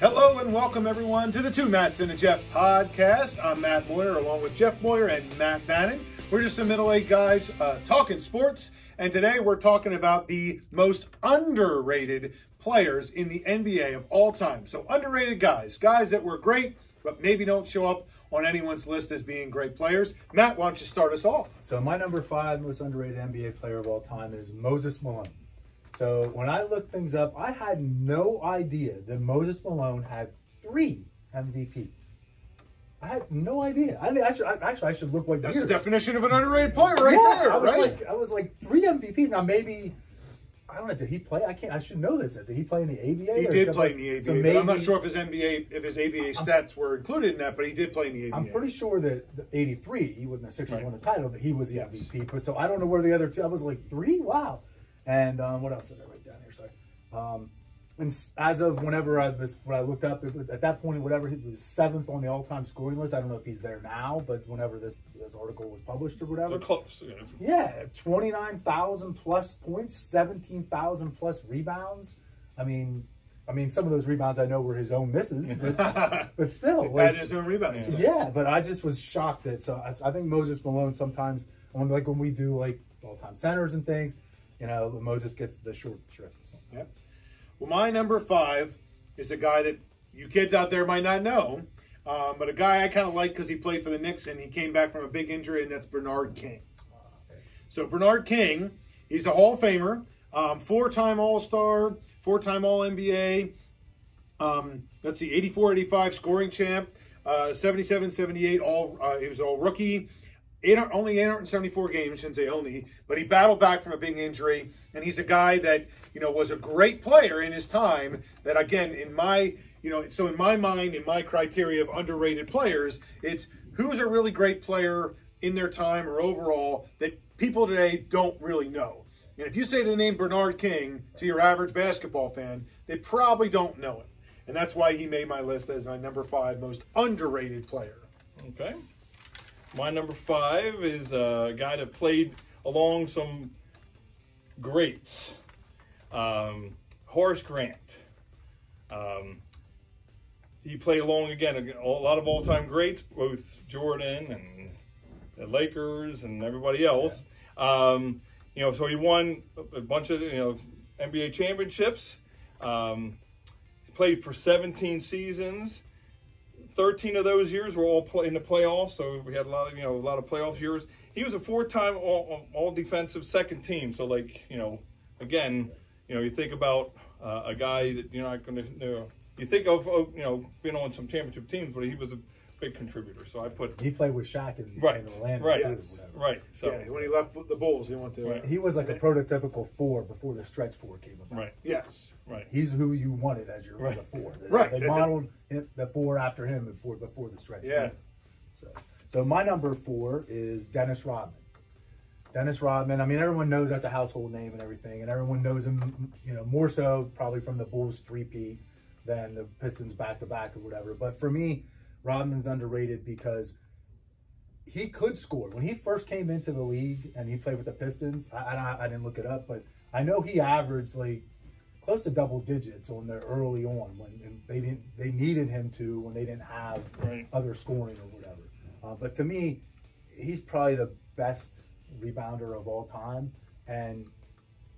Hello and welcome everyone to the Two Matts and a Jeff podcast. I'm Matt Moyer along with Jeff Moyer and Matt Bannon. We're just some middle-aged guys uh, talking sports, and today we're talking about the most underrated players in the NBA of all time. So underrated guys, guys that were great, but maybe don't show up on anyone's list as being great players. Matt, why don't you start us off? So my number five most underrated NBA player of all time is Moses Malone. So when I looked things up, I had no idea that Moses Malone had three MVPs. I had no idea. I mean, I should, I, actually, I should look like That's years. the definition of an underrated player right Yeah, there, I was right? like, I was like three MVPs. Now maybe I don't know. Did he play? I can't. I should know this. Did he play in the ABA? he did play in the ABA, So but I'm not sure if his NBA, if his ABA stats were included in that, but he did play in the ABA. I'm pretty sure that the 83, he wasn't have Sixers Right. won the title, but he was the Yes. MVP. But so I don't know where the other two. I was like three. Wow. And um, what else did I write down here? Sorry. Um, and as of whenever I this when I looked up at that point, whatever he was seventh on the all-time scoring list. I don't know if he's there now, but whenever this this article was published or whatever, They're close. yeah. yeah, twenty nine thousand plus points, seventeen thousand plus rebounds. I mean, I mean, some of those rebounds I know were his own misses, but, but still, Had like, his own rebounding stats. yeah, but I just was shocked that. So I, I think Moses Malone sometimes, like when we do like all time centers and things, you know, Moses gets the short shrift. Yep. Well, my number five is a guy that you kids out there might not know, um, but a guy I kind of like because he played for the Knicks and he came back from a big injury, and that's Bernard King. So Bernard King, he's a Hall of Famer, um, four-time All-Star, four-time All-NBA. Um, let's see, 84, 85 scoring champ, uh, 77, 78, all uh, he was all rookie. 800, only 874 games, shouldn't say only, but he battled back from a big injury, and he's a guy that you know was a great player in his time. That again, in my you know, so in my mind, in my criteria of underrated players, it's who's a really great player in their time or overall that people today don't really know. And if you say the name Bernard King to your average basketball fan, they probably don't know it. And that's why he made my list as my number five most underrated player. Okay. My number five is a guy that played along some greats. Um, Horace Grant. Um, he played along again a lot of all-time greats, both Jordan and the Lakers and everybody else. Um, you know, so he won a bunch of you know NBA championships. Um, played for 17 seasons. 13 of those years were all play in the playoffs, so we had a lot of you know a lot of playoff years. He was a four-time all, all defensive second team. So like you know, again, you know, you think about uh, a guy that you're not going to you know, you think of oh, you know being on some championship teams, but he was a big contributor. So I put He played with Shaq in, Right, in Orlando, right. too, Yes. right. So yeah, when he left the Bulls, he went to. Right. He was like a prototypical four before the stretch four came about. right, Yes. right. He's who you wanted as your Right. as four. They, Right. They modeled it- the four after him before before the stretch. Yeah. So, so my number four is Dennis Rodman. Dennis Rodman. I mean, everyone knows that's a household name and everything, and everyone knows him. You know, more so probably from the Bulls three-peat than the Pistons back-to-back or whatever. But for me, Rodman's underrated because he could score when he first came into the league and he played with the Pistons. I, I, I didn't look it up, but I know he averaged like close to double digits on there early on when they didn't they needed him to when they didn't have Right. other scoring or whatever. Uh, but to me, he's probably the best rebounder of all time, and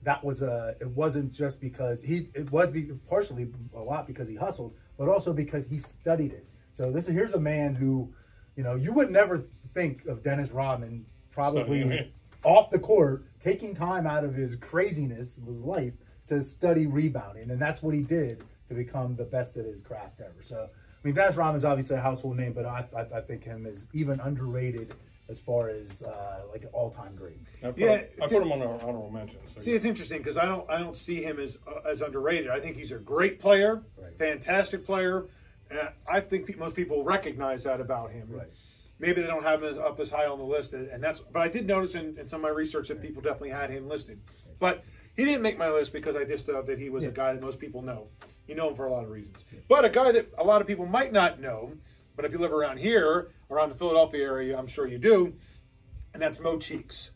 that was a. It wasn't just because he. It was be, partially a lot because he hustled, but also because he studied it. So this is here's a man who, you know, you would never think of Dennis Rodman probably Studying off the court taking time out of his craziness of his life to study rebounding, and that's what he did to become the best at his craft ever. So, I mean, Dennis Rodman is obviously a household name, but I, I, I think him is even underrated as far as uh, like all-time great. I put, Yeah, him, I put him on our honorable mentions. So See, it's interesting because I don't I don't see him as uh, as underrated. I think he's a great player, Right. fantastic player. And I think most people recognize that about him. Right. Maybe they don't have him up as high on the list, and that's. But I did notice in, in some of my research that people definitely had him listed. But he didn't make my list because I just thought that he was a guy that most people know. You know him for a lot of reasons. But a guy that a lot of people might not know, but if you live around here, around the Philadelphia area, I'm sure you do, and that's Mo Cheeks.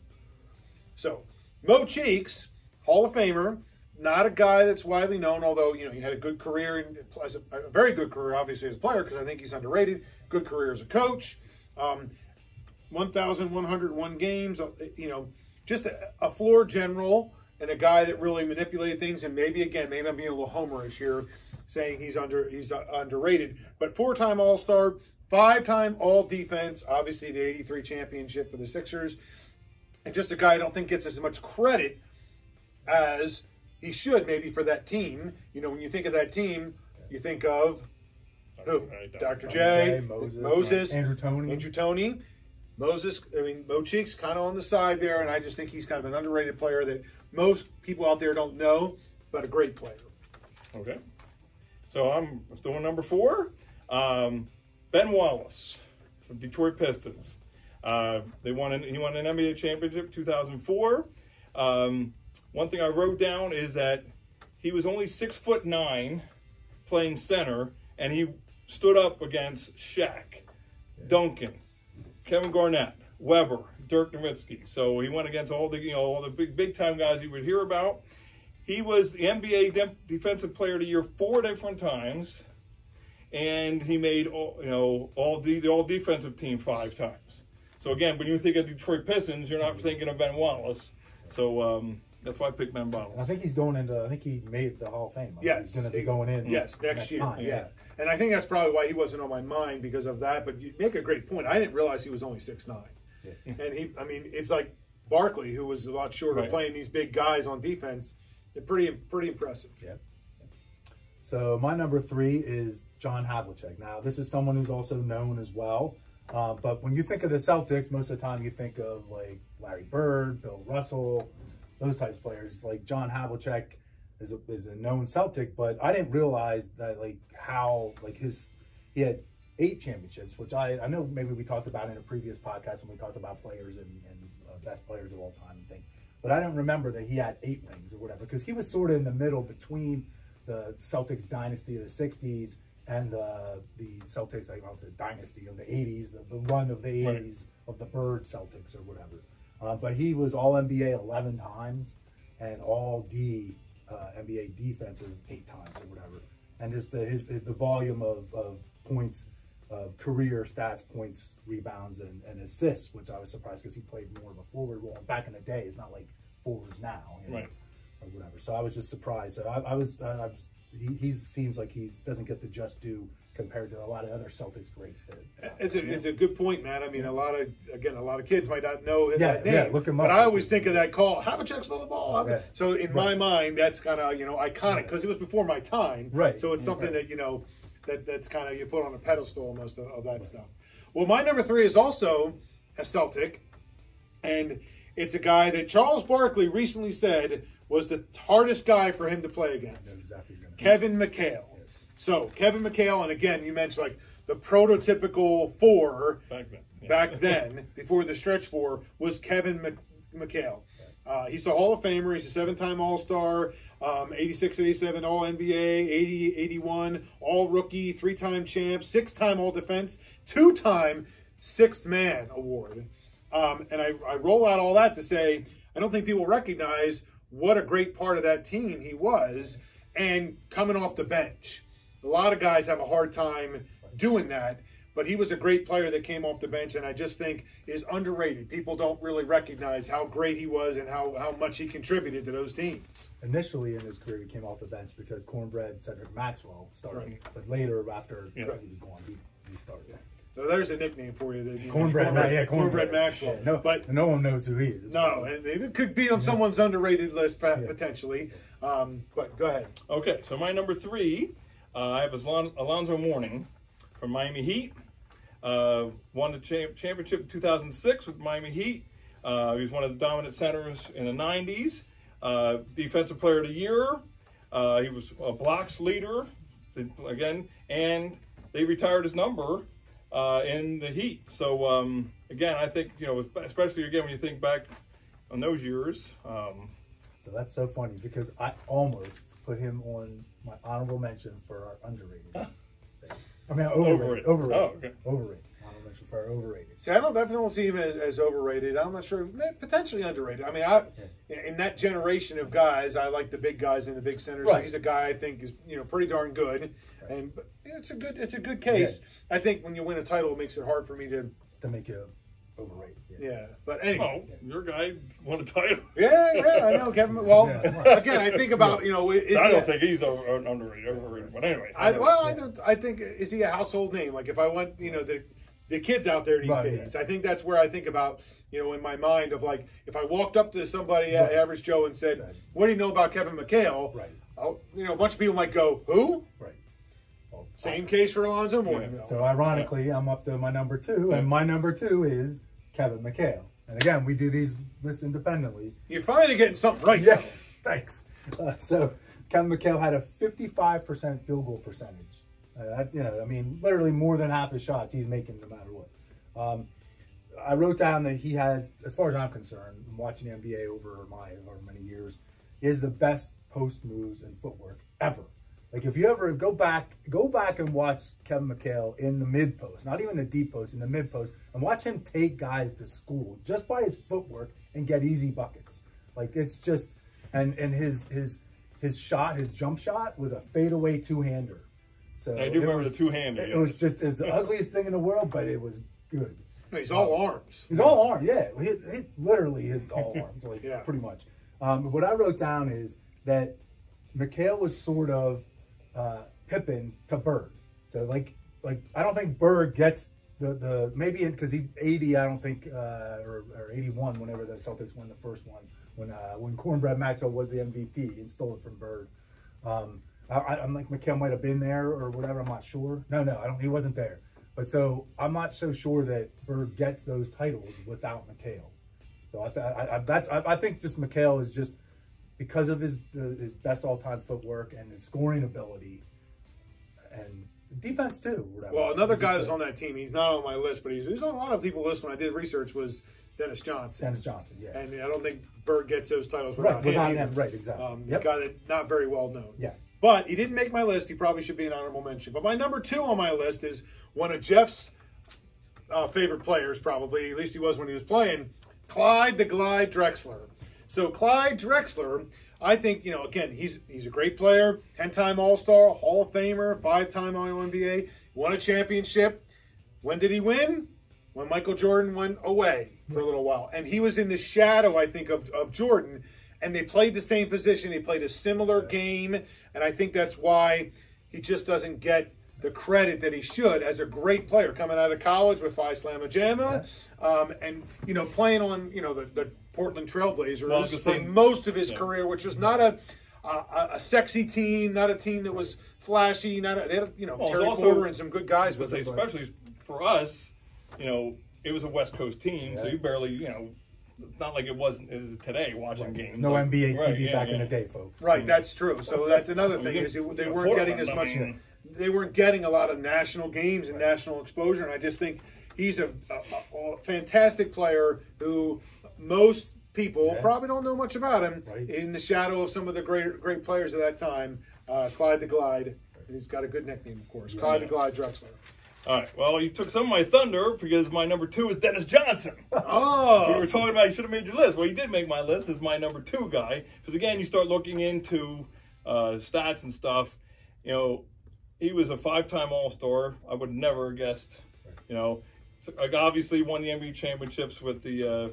So, Mo Cheeks, Hall of Famer, not a guy that's widely known, although you know he had a good career and a very good career, obviously as a player, because I think he's underrated. Good career as a coach. Um, 1,101 games. uh, You know, just a, a floor general and a guy that really manipulated things. And maybe again, maybe I'm being a little homerish here, saying he's under he's uh, underrated. But four-time All-Star, five-time All-Defense. Obviously, the '83 championship for the Sixers, and just a guy I don't think gets as much credit as he should maybe for that team. You know, when you think of that team, you think of who? Right, Dr. Dr. J, Moses, Moses, Andrew Toney. Andrew Toney, Moses. I mean, Mo Cheeks kind of on the side there, and I just think he's kind of an underrated player that most people out there don't know, but a great player. Okay. So I'm still on number four. Um, ben Wallace from Detroit Pistons. Uh, they won an, he won an NBA championship 2004. Um, one thing I wrote down is that he was only six foot nine playing center, and he stood up against Shaq, Duncan, Kevin Garnett, Webber, Dirk Nowitzki. So he went against all the you know all the big big time guys you would hear about. He was the NBA Def- Defensive Player of the Year four different times, and he made all you know all the all defensive team five times. So again, when you think of Detroit Pistons, you're not thinking of Ben Wallace. So um, that's why I picked Ben I think he's going into. I think he made the Hall of Fame. I Yes, he's going to be going in. Yes, next, year. time, yeah. and I think that's probably why he wasn't on my mind because of that. But you make a great point. I didn't realize he was only six nine, and he. I mean, it's like Barkley, who was a lot shorter, Right. playing these big guys on defense. They're pretty, pretty impressive. Yeah. So my number three is John Havlicek. Now this is someone who's also known as well. Uh, but when you think of the Celtics, most of the time you think of like Larry Bird, Bill Russell, those types of players. Like John Havlicek is a, is a known Celtic, but I didn't realize that like how like his he had eight championships, which I I know maybe we talked about in a previous podcast when we talked about players and, and uh, best players of all time and thing. But I don't remember that he had eight rings or whatever because he was sort of in the middle between the Celtics dynasty of the '60s and uh, the Celtics, I don't know, the dynasty of the '80s, the, the run of the '80s Right. of the Bird Celtics or whatever. Uh, but he was All NBA 11 times and All D uh, NBA defensive eight times or whatever. And just the, his the volume of, of points, of career stats, points, rebounds, and, and assists, which I was surprised because he played more of a forward role. Back in the day, it's not like forwards now, you know, Right. or whatever. So I was just surprised. So I, I was, I, I was he seems like he doesn't get the just due compared to a lot of other Celtics greats did. It's a, it's a good point, man. I mean, a lot of again, a lot of kids might not know Yeah, that name. yeah, look him but. I always think of that call. Havlicek on the ball. Yeah. So in my mind, that's kind of you know iconic because it was before my time. Right. So it's mm-hmm. something Right. that you know that that's kind of you put on a pedestal almost of, of that stuff. Well, my number three is also a Celtic, and it's a guy that Charles Barkley recently said was the hardest guy for him to play against. That's exactly what you're gonna- Kevin McHale. So Kevin McHale, and again, you mentioned like the prototypical four Back then. Yeah. back then, before the stretch four, was Kevin Mc- McHale. Uh, he's a Hall of Famer. He's a seven-time All-Star, um, 86, 87 All-NBA, 80, 81 All-Rookie, three-time champ, six-time All-Defense, two-time Sixth Man Award. Um, and I, I roll out all that to say I don't think people recognize what a great part of that team he was, and coming off the bench. A lot of guys have a hard time doing that, but he was a great player that came off the bench, and I just think is underrated. People don't really recognize how great he was and how, how much he contributed to those teams. initially in his career he came off the bench because Cornbread Cedric Maxwell started, Right. but later after Yeah. he was gone, he, he started. So there's a nickname for you. That, you know, Cornbread, yeah, Cornbread cornbread Maxwell. Yeah, no, but no one knows who he is. no, and it could be on someone's underrated list pa- potentially. Um, but go ahead. Okay, so my number three, uh, I have Alon- Alonzo Mourning from Miami Heat. Uh, won the champ- championship in 2006 with Miami Heat. Uh, he was one of the dominant centers in the 90s. Uh, defensive player of the year. Uh, he was a blocks leader, again, and they retired his number uh, in the Heat. So, um, again, I think, you know, especially again when you think back on those years, um, So that's so funny because I almost put him on my honorable mention for our underrated. I mean, overrated. Overrated. Overrated. Oh, okay. Overrated. Honorable much prefer overrated. See, I don't definitely see him as, as overrated. I'm not sure, potentially underrated. I mean, I in that generation of guys, I like the big guys and the big centers. Right. He's a guy I think is you know pretty darn good, and but it's a good it's a good case. I think when you win a title, it makes it hard for me to To make you overrated. Yeah. yeah. But anyway, Oh, your guy won a title. yeah, yeah, I know Kevin. Well, Yeah. again, I think about you know is I he don't a- think he's over, underrated, overrated. But anyway, I, well, I, don't, I think is he a household name? Like if I want, you know, the the kids out there these Right, days, yeah. I think that's where I think about, you know, in my mind of like if I walked up to somebody, Right. average Joe, and said, Exactly. "What do you know about Kevin McHale?" Right. Oh, you know, a bunch of people might go, "Who?" Right. Well, Same case for Alonzo Mourning. though. So ironically, I'm up to my number two, and my number two is Kevin McHale. And again, we do these lists independently. You're finally getting something right. Yeah, thanks. Uh, so Kevin McHale had a 55% field goal percentage. Uh, you know, I mean, literally more than half his shots he's making no matter what. Um, I wrote down that he has, as far as I'm concerned, watching the NBA over my over many years, is the best post moves and footwork ever. Like if you ever go back, go back and watch Kevin McHale in the mid post, not even the deep post, in the mid post, and watch him take guys to school just by his footwork and get easy buckets. Like it's just, and and his his his shot, his jump shot was a fadeaway two hander. So I do it remember was- the two-hander, It was just it's the ugliest thing in the world, but it was good. He's all arms. He's all arms, yeah. He, he literally is all arms, like Yeah. pretty much. Um, what I wrote down is that McHale was sort of uh, Pippin to Bird. So like, like I don't think Bird gets the the maybe because he eighty. I don't think uh, or, or eighty one whenever the Celtics won the first one when uh, when Cornbread Maxwell was the MVP and stole it from Bird. Um, I, I'm like McHale might have been there or whatever. I'm not sure. No, no, I don't. He wasn't there. But so I'm not so sure that Bird gets those titles without McHale. So I, th- I, I that's I, I think just McHale is just because of his the, his best all time footwork and his scoring ability and defense too. Whatever. Well, another guy that's on that team, he's not on my list, but he's, he's on a lot of people's list when I did research was Dennis Johnson. Dennis Johnson. Yeah. And I don't think Bird gets those titles right. without, Without him. him. Right. Exactly. Um, yep. Guy that not very well known. Yes. But he didn't make my list. He probably should be an honorable mention. But my number two on my list is one of Jeff's uh, favorite players, probably. At least he was when he was playing. Clyde the Glide Drexler. So Clyde Drexler, I think you know. Again, he's he's a great player, ten-time All-Star, Hall of Famer, five-time All-NBA, won a championship. When did he win? When Michael Jordan went away for a little while, and he was in the shadow, I think, of, of Jordan. And they played the same position. They played a similar game, and I think that's why he just doesn't get the credit that he should as a great player coming out of college with Phi Slamma Jamma, um, and you know playing on you know the, the Portland Trailblazers Well, for gonna most of his Yeah. career, which was not a, a a sexy team, not a team that was flashy, not a, they had, you know Well, it's Terry also- Porter and some good guys with him. but- especially for us, you know, it was a West Coast team, so you barely, you know, it's not like it wasn't it is today watching games. No Like- NBA TV Right, yeah, back in the day, folks. Right, that's true. So that's another thing is get- they weren't getting as Portland, much. I mean- They weren't getting a lot of national games and national exposure, and I just think he's a, a, a fantastic player who most people Yeah. probably don't know much about him. Right. In the shadow of some of the great great players of that time, uh, Clyde the Glide. He's got a good nickname, of course. Clyde the Glide Drexler. All right. Well, you took some of my thunder because my number two is Dennis Johnson. Oh, we were talking about you should have made your list. Well, you did make my list as my number two guy because again, you start looking into uh, stats and stuff. You know, he was a five-time All-Star. I would never have guessed. You know, like obviously won the NBA championships with the uh,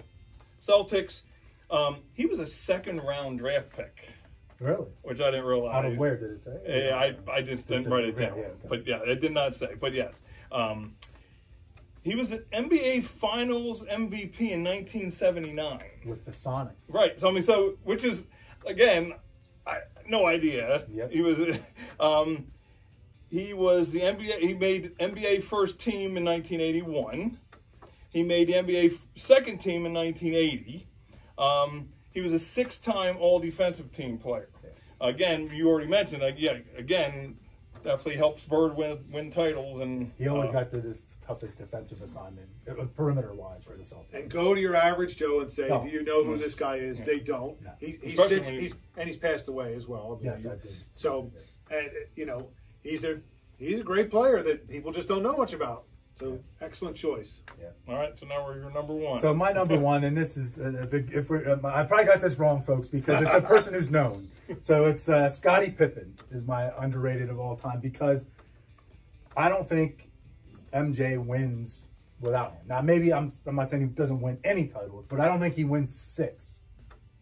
Celtics. Um, he was a second-round draft pick, Really? which I didn't realize. Out of where did it say? Yeah, I, I just didn't write it down. yeah, okay. But yeah, it did not say. But yes. Um, he was an NBA Finals MVP in 1979. With the Sonics. Right. So I mean, so which is again, I no idea. Yep. He was, um, he was the NBA. He made NBA first team in 1981. He made the NBA second team in 1980. Um, he was a six-time All Defensive Team player. Again, you already mentioned. Like, yeah, again, definitely helps Bird win win titles and He always uh, got the def- toughest defensive assignment, uh, perimeter wise, for the Celtics. and go to your average Joe and say, No. "Do you know who this guy is?" They don't. No. He, he sits, when he's and he's passed away as well. I yes. I did. So, and you know, he's a he's a great player that people just don't know much about. So excellent choice. Yeah. All right. So now we're your number one. So my number one, and this is uh, if, it, if we're uh, I probably got this wrong, folks, because it's a person who's known. So it's uh, Scottie Pippen is my underrated of all time because I don't think MJ wins without him. Now maybe I'm I'm not saying he doesn't win any titles, but I don't think he wins six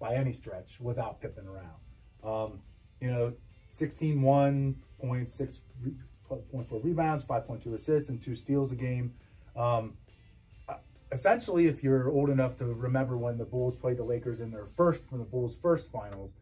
by any stretch without Pippen around. Um, you know, sixteen one point six. 12.4 rebounds, 5.2 assists, and two steals a game. Um, essentially, if you're old enough to remember when the Bulls played the Lakers in their first, from the Bulls' first finals,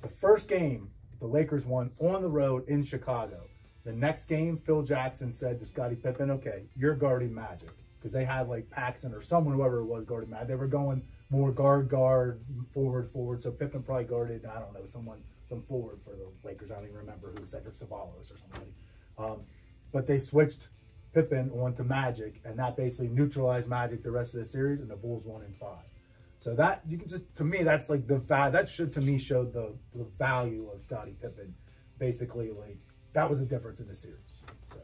the first game the Lakers won on the road in Chicago. The next game, Phil Jackson said to Scottie Pippen, okay, you're guarding Magic. Because they had like Paxson or someone, whoever it was, guarding Magic. They were going more guard, guard, forward, forward. So Pippen probably guarded, I don't know, someone, some forward for the Lakers. I don't even remember who, Cedric Ceballos or somebody. Um, but they switched Pippen onto Magic, and that basically neutralized Magic the rest of the series, and the Bulls won in five. So that you can just to me that's like the that should to me showed the the value of Scottie Pippen. Basically, like that was a difference in the series. So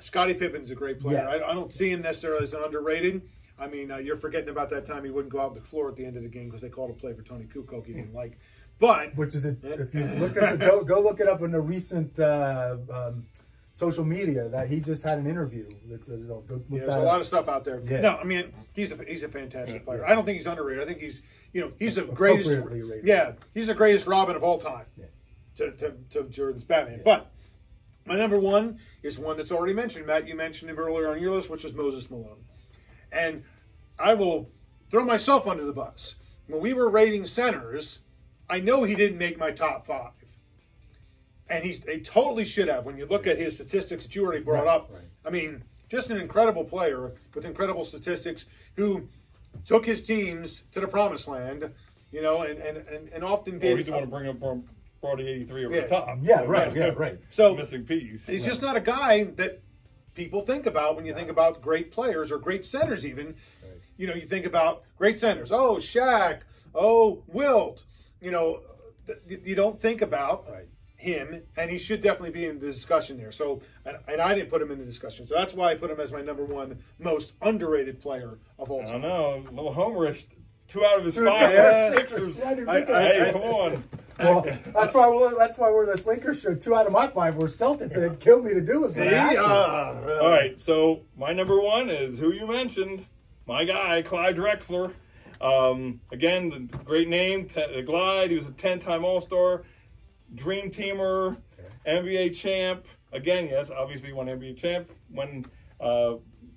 Scottie Pippen's a great player. Yeah. I, I don't see him necessarily as an underrated. I mean, uh, you're forgetting about that time he wouldn't go out on the floor at the end of the game because they called a play for Toni Kukoc he didn't like. But which is a, if you look at the go go look it up in the recent uh, um, social media that he just had an interview. That's go look Yeah, there's a up. lot of stuff out there. Yeah. No, I mean he's a he's a fantastic Yeah, player. yeah. I don't think he's underrated. I think he's you know he's the greatest. Rated. Yeah, he's the greatest Robin of all time. Yeah. To, to, to Jordan's Batman. But my number one is one that's already mentioned. Matt, you mentioned him earlier on your list, which is Moses Malone. And I will throw myself under the bus. When we were rating centers, I know he didn't make my top five. And he they totally should have when you look at his statistics that you already brought Right, up. right. I mean, just an incredible player with incredible statistics who took his teams to the promised land, you know, and and, and, and often Or did. he's the one to bring up brought the 83 over Yeah. the top. Yeah, right, yeah, right. So missing piece. He's just not a guy that people think about when you think about great players or great centers. Even, you know, you think about great centers. Oh, Shaq. Oh, Wilt. You know, th- you don't think about Right. him, and he should definitely be in the discussion there. So, and, and I didn't put him in the discussion, so that's why I put him as my number one most underrated player of all time. don't know, a little homerish. Two out of his Two five out of Yeah. are Sixers. I didn't I- think of I- that. Hey, come on. Well, that's why we're that's why we're this Lakers show. Two out of my five were Celtics, and it killed me to do it. See, but I had to. Ah, All right, so my number one is who you mentioned, my guy Clyde Drexler. Um, again, the great name, T- Glide. He was a ten-time All-Star, Dream Teamer, NBA champ. Again, yes, obviously won NBA champ when uh,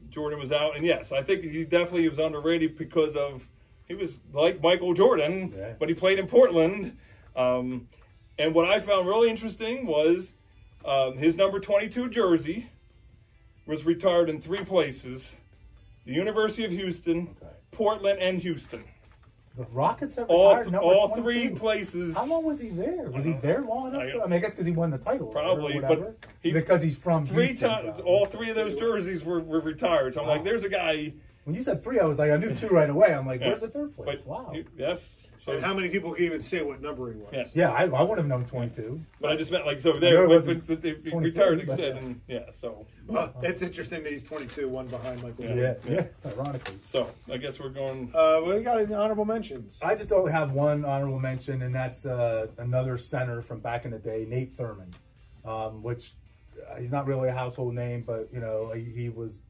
Jordan was out, and yes, I think he definitely was underrated because of he was like Michael Jordan, Yeah. but he played in Portland. Um, and what I found really interesting was um, his number 22 jersey was retired in three places the University of Houston, Okay. Portland, and Houston. The Rockets have All, retired all 22. three places. How long was he there? Was he there long enough? I- to- I mean, I guess because he won the title. Probably, but he- because he's from Three times, probably. all three of those jerseys were, were retired. So I'm like, there's a guy. When you said three, I was like, I knew two right away. I'm like, Yeah. where's the third place? But wow. he- yes. So And how many people can even say what number he was? Yes. yeah, I, I would have known 22. But I just meant like so know there, it but, wasn't they retired. Like I but- said, and yeah. So Well, it's interesting that he's 22, one behind Michael Jordan. Yeah, yeah, ironically. so I guess we're going. Uh, what do you got in the honorable mentions? I just only have one honorable mention, and that's uh, another center from back in the day, Nate Thurmond, um, which uh, he's not really a household name, but you know he, he was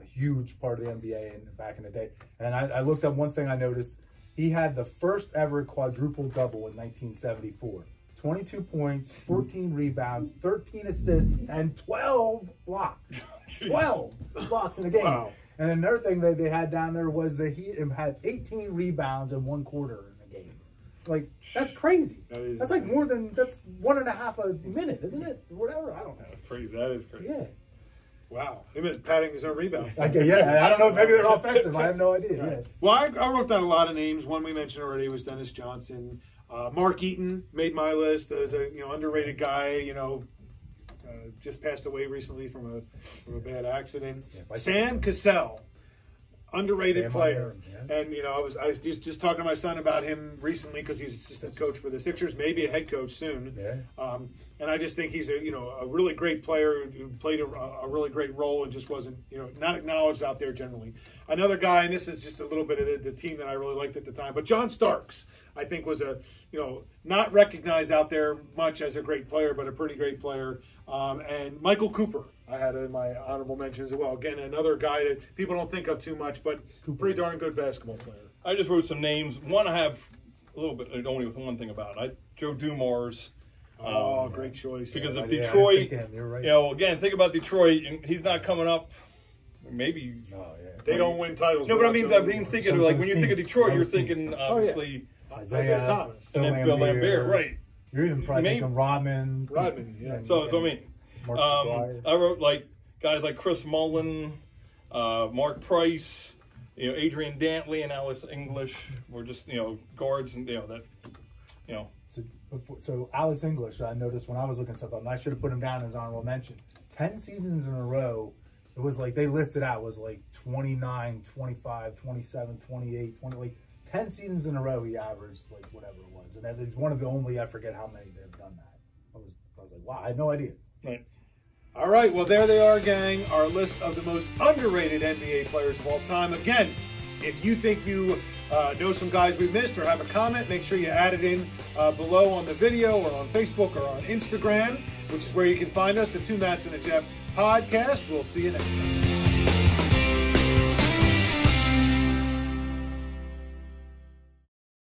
a huge part of the NBA in, back in the day. And I, I looked up one thing I noticed: he had the first ever quadruple double in 1974. 22 points, 14 rebounds, 13 assists, and 12 blocks. 12 blocks in a game. Wow. And another thing that they had down there was that he had 18 rebounds in one quarter in a game. Like that's crazy. That is that's like more than that's one and a half a minute, isn't it? Whatever. I don't know. That's crazy. That is crazy. Yeah. Wow. He meant patting his own rebounds. I, yeah. I don't know. Maybe they're offensive. I have no idea. Yeah. Well, I, I wrote down a lot of names. One we mentioned already was Dennis Johnson. Uh, Mark Eaton made my list as a you know underrated guy. You know, uh, just passed away recently from a from a bad accident. by- Sam Cassell. underrated Sam player. Yeah. And you know, I was I was just, just talking to my son about him recently because he's assistant coach for the Sixers, maybe a head coach soon. Yeah. Um, and I just think he's a you know a really great player who played a, a really great role and just wasn't you know not acknowledged out there generally. Another guy, and this is just a little bit of the, the team that I really liked at the time, but John Starks, I think was a you know not recognized out there much as a great player, but a pretty great player. Um, and Michael Cooper, I had in my honorable mentions as well. Again, another guy that people don't think of too much, but pretty darn good basketball player. I just wrote some names. One I have a little bit only with one thing about. I Joe Dumars. Oh, great choice. because of Yeah, I didn't Detroit. think. You're right. You know, again, think about Detroit, and he's not coming up. Maybe. Oh, yeah. they don't win titles. No, but I mean, I'm Dumars. thinking Some like when you think of Detroit, you're those teams. thinking Oh, yeah. obviously, Isiah Thomas. and then Bill Laimbeer, right? You're even probably Maybe- thinking Rodman. Rodman, yeah. So that's what I mean. Um, I wrote like guys like Chris Mullin, uh, Mark Price, you know, Adrian Dantley, and Alex English were just you know guards and you know that you know So, before, so Alex English, I noticed when I was looking stuff up, and I should have put him down as honorable mention. Ten seasons in a row, it was like they listed out was like 29, 25, 27, 28, 20, like 10 seasons in a row he averaged like whatever it was. And is one of the only, I forget how many they've done that. I was, I was like, wow, I had no idea. right. All right, well, there they are, gang. Our list of the most underrated NBA players of all time. Again, if you think you uh, know some guys we missed or have a comment, make sure you add it in uh, below on the video or on Facebook or on Instagram, which is where you can find us, the Two Matts and a Jeff podcast. We'll see you next time.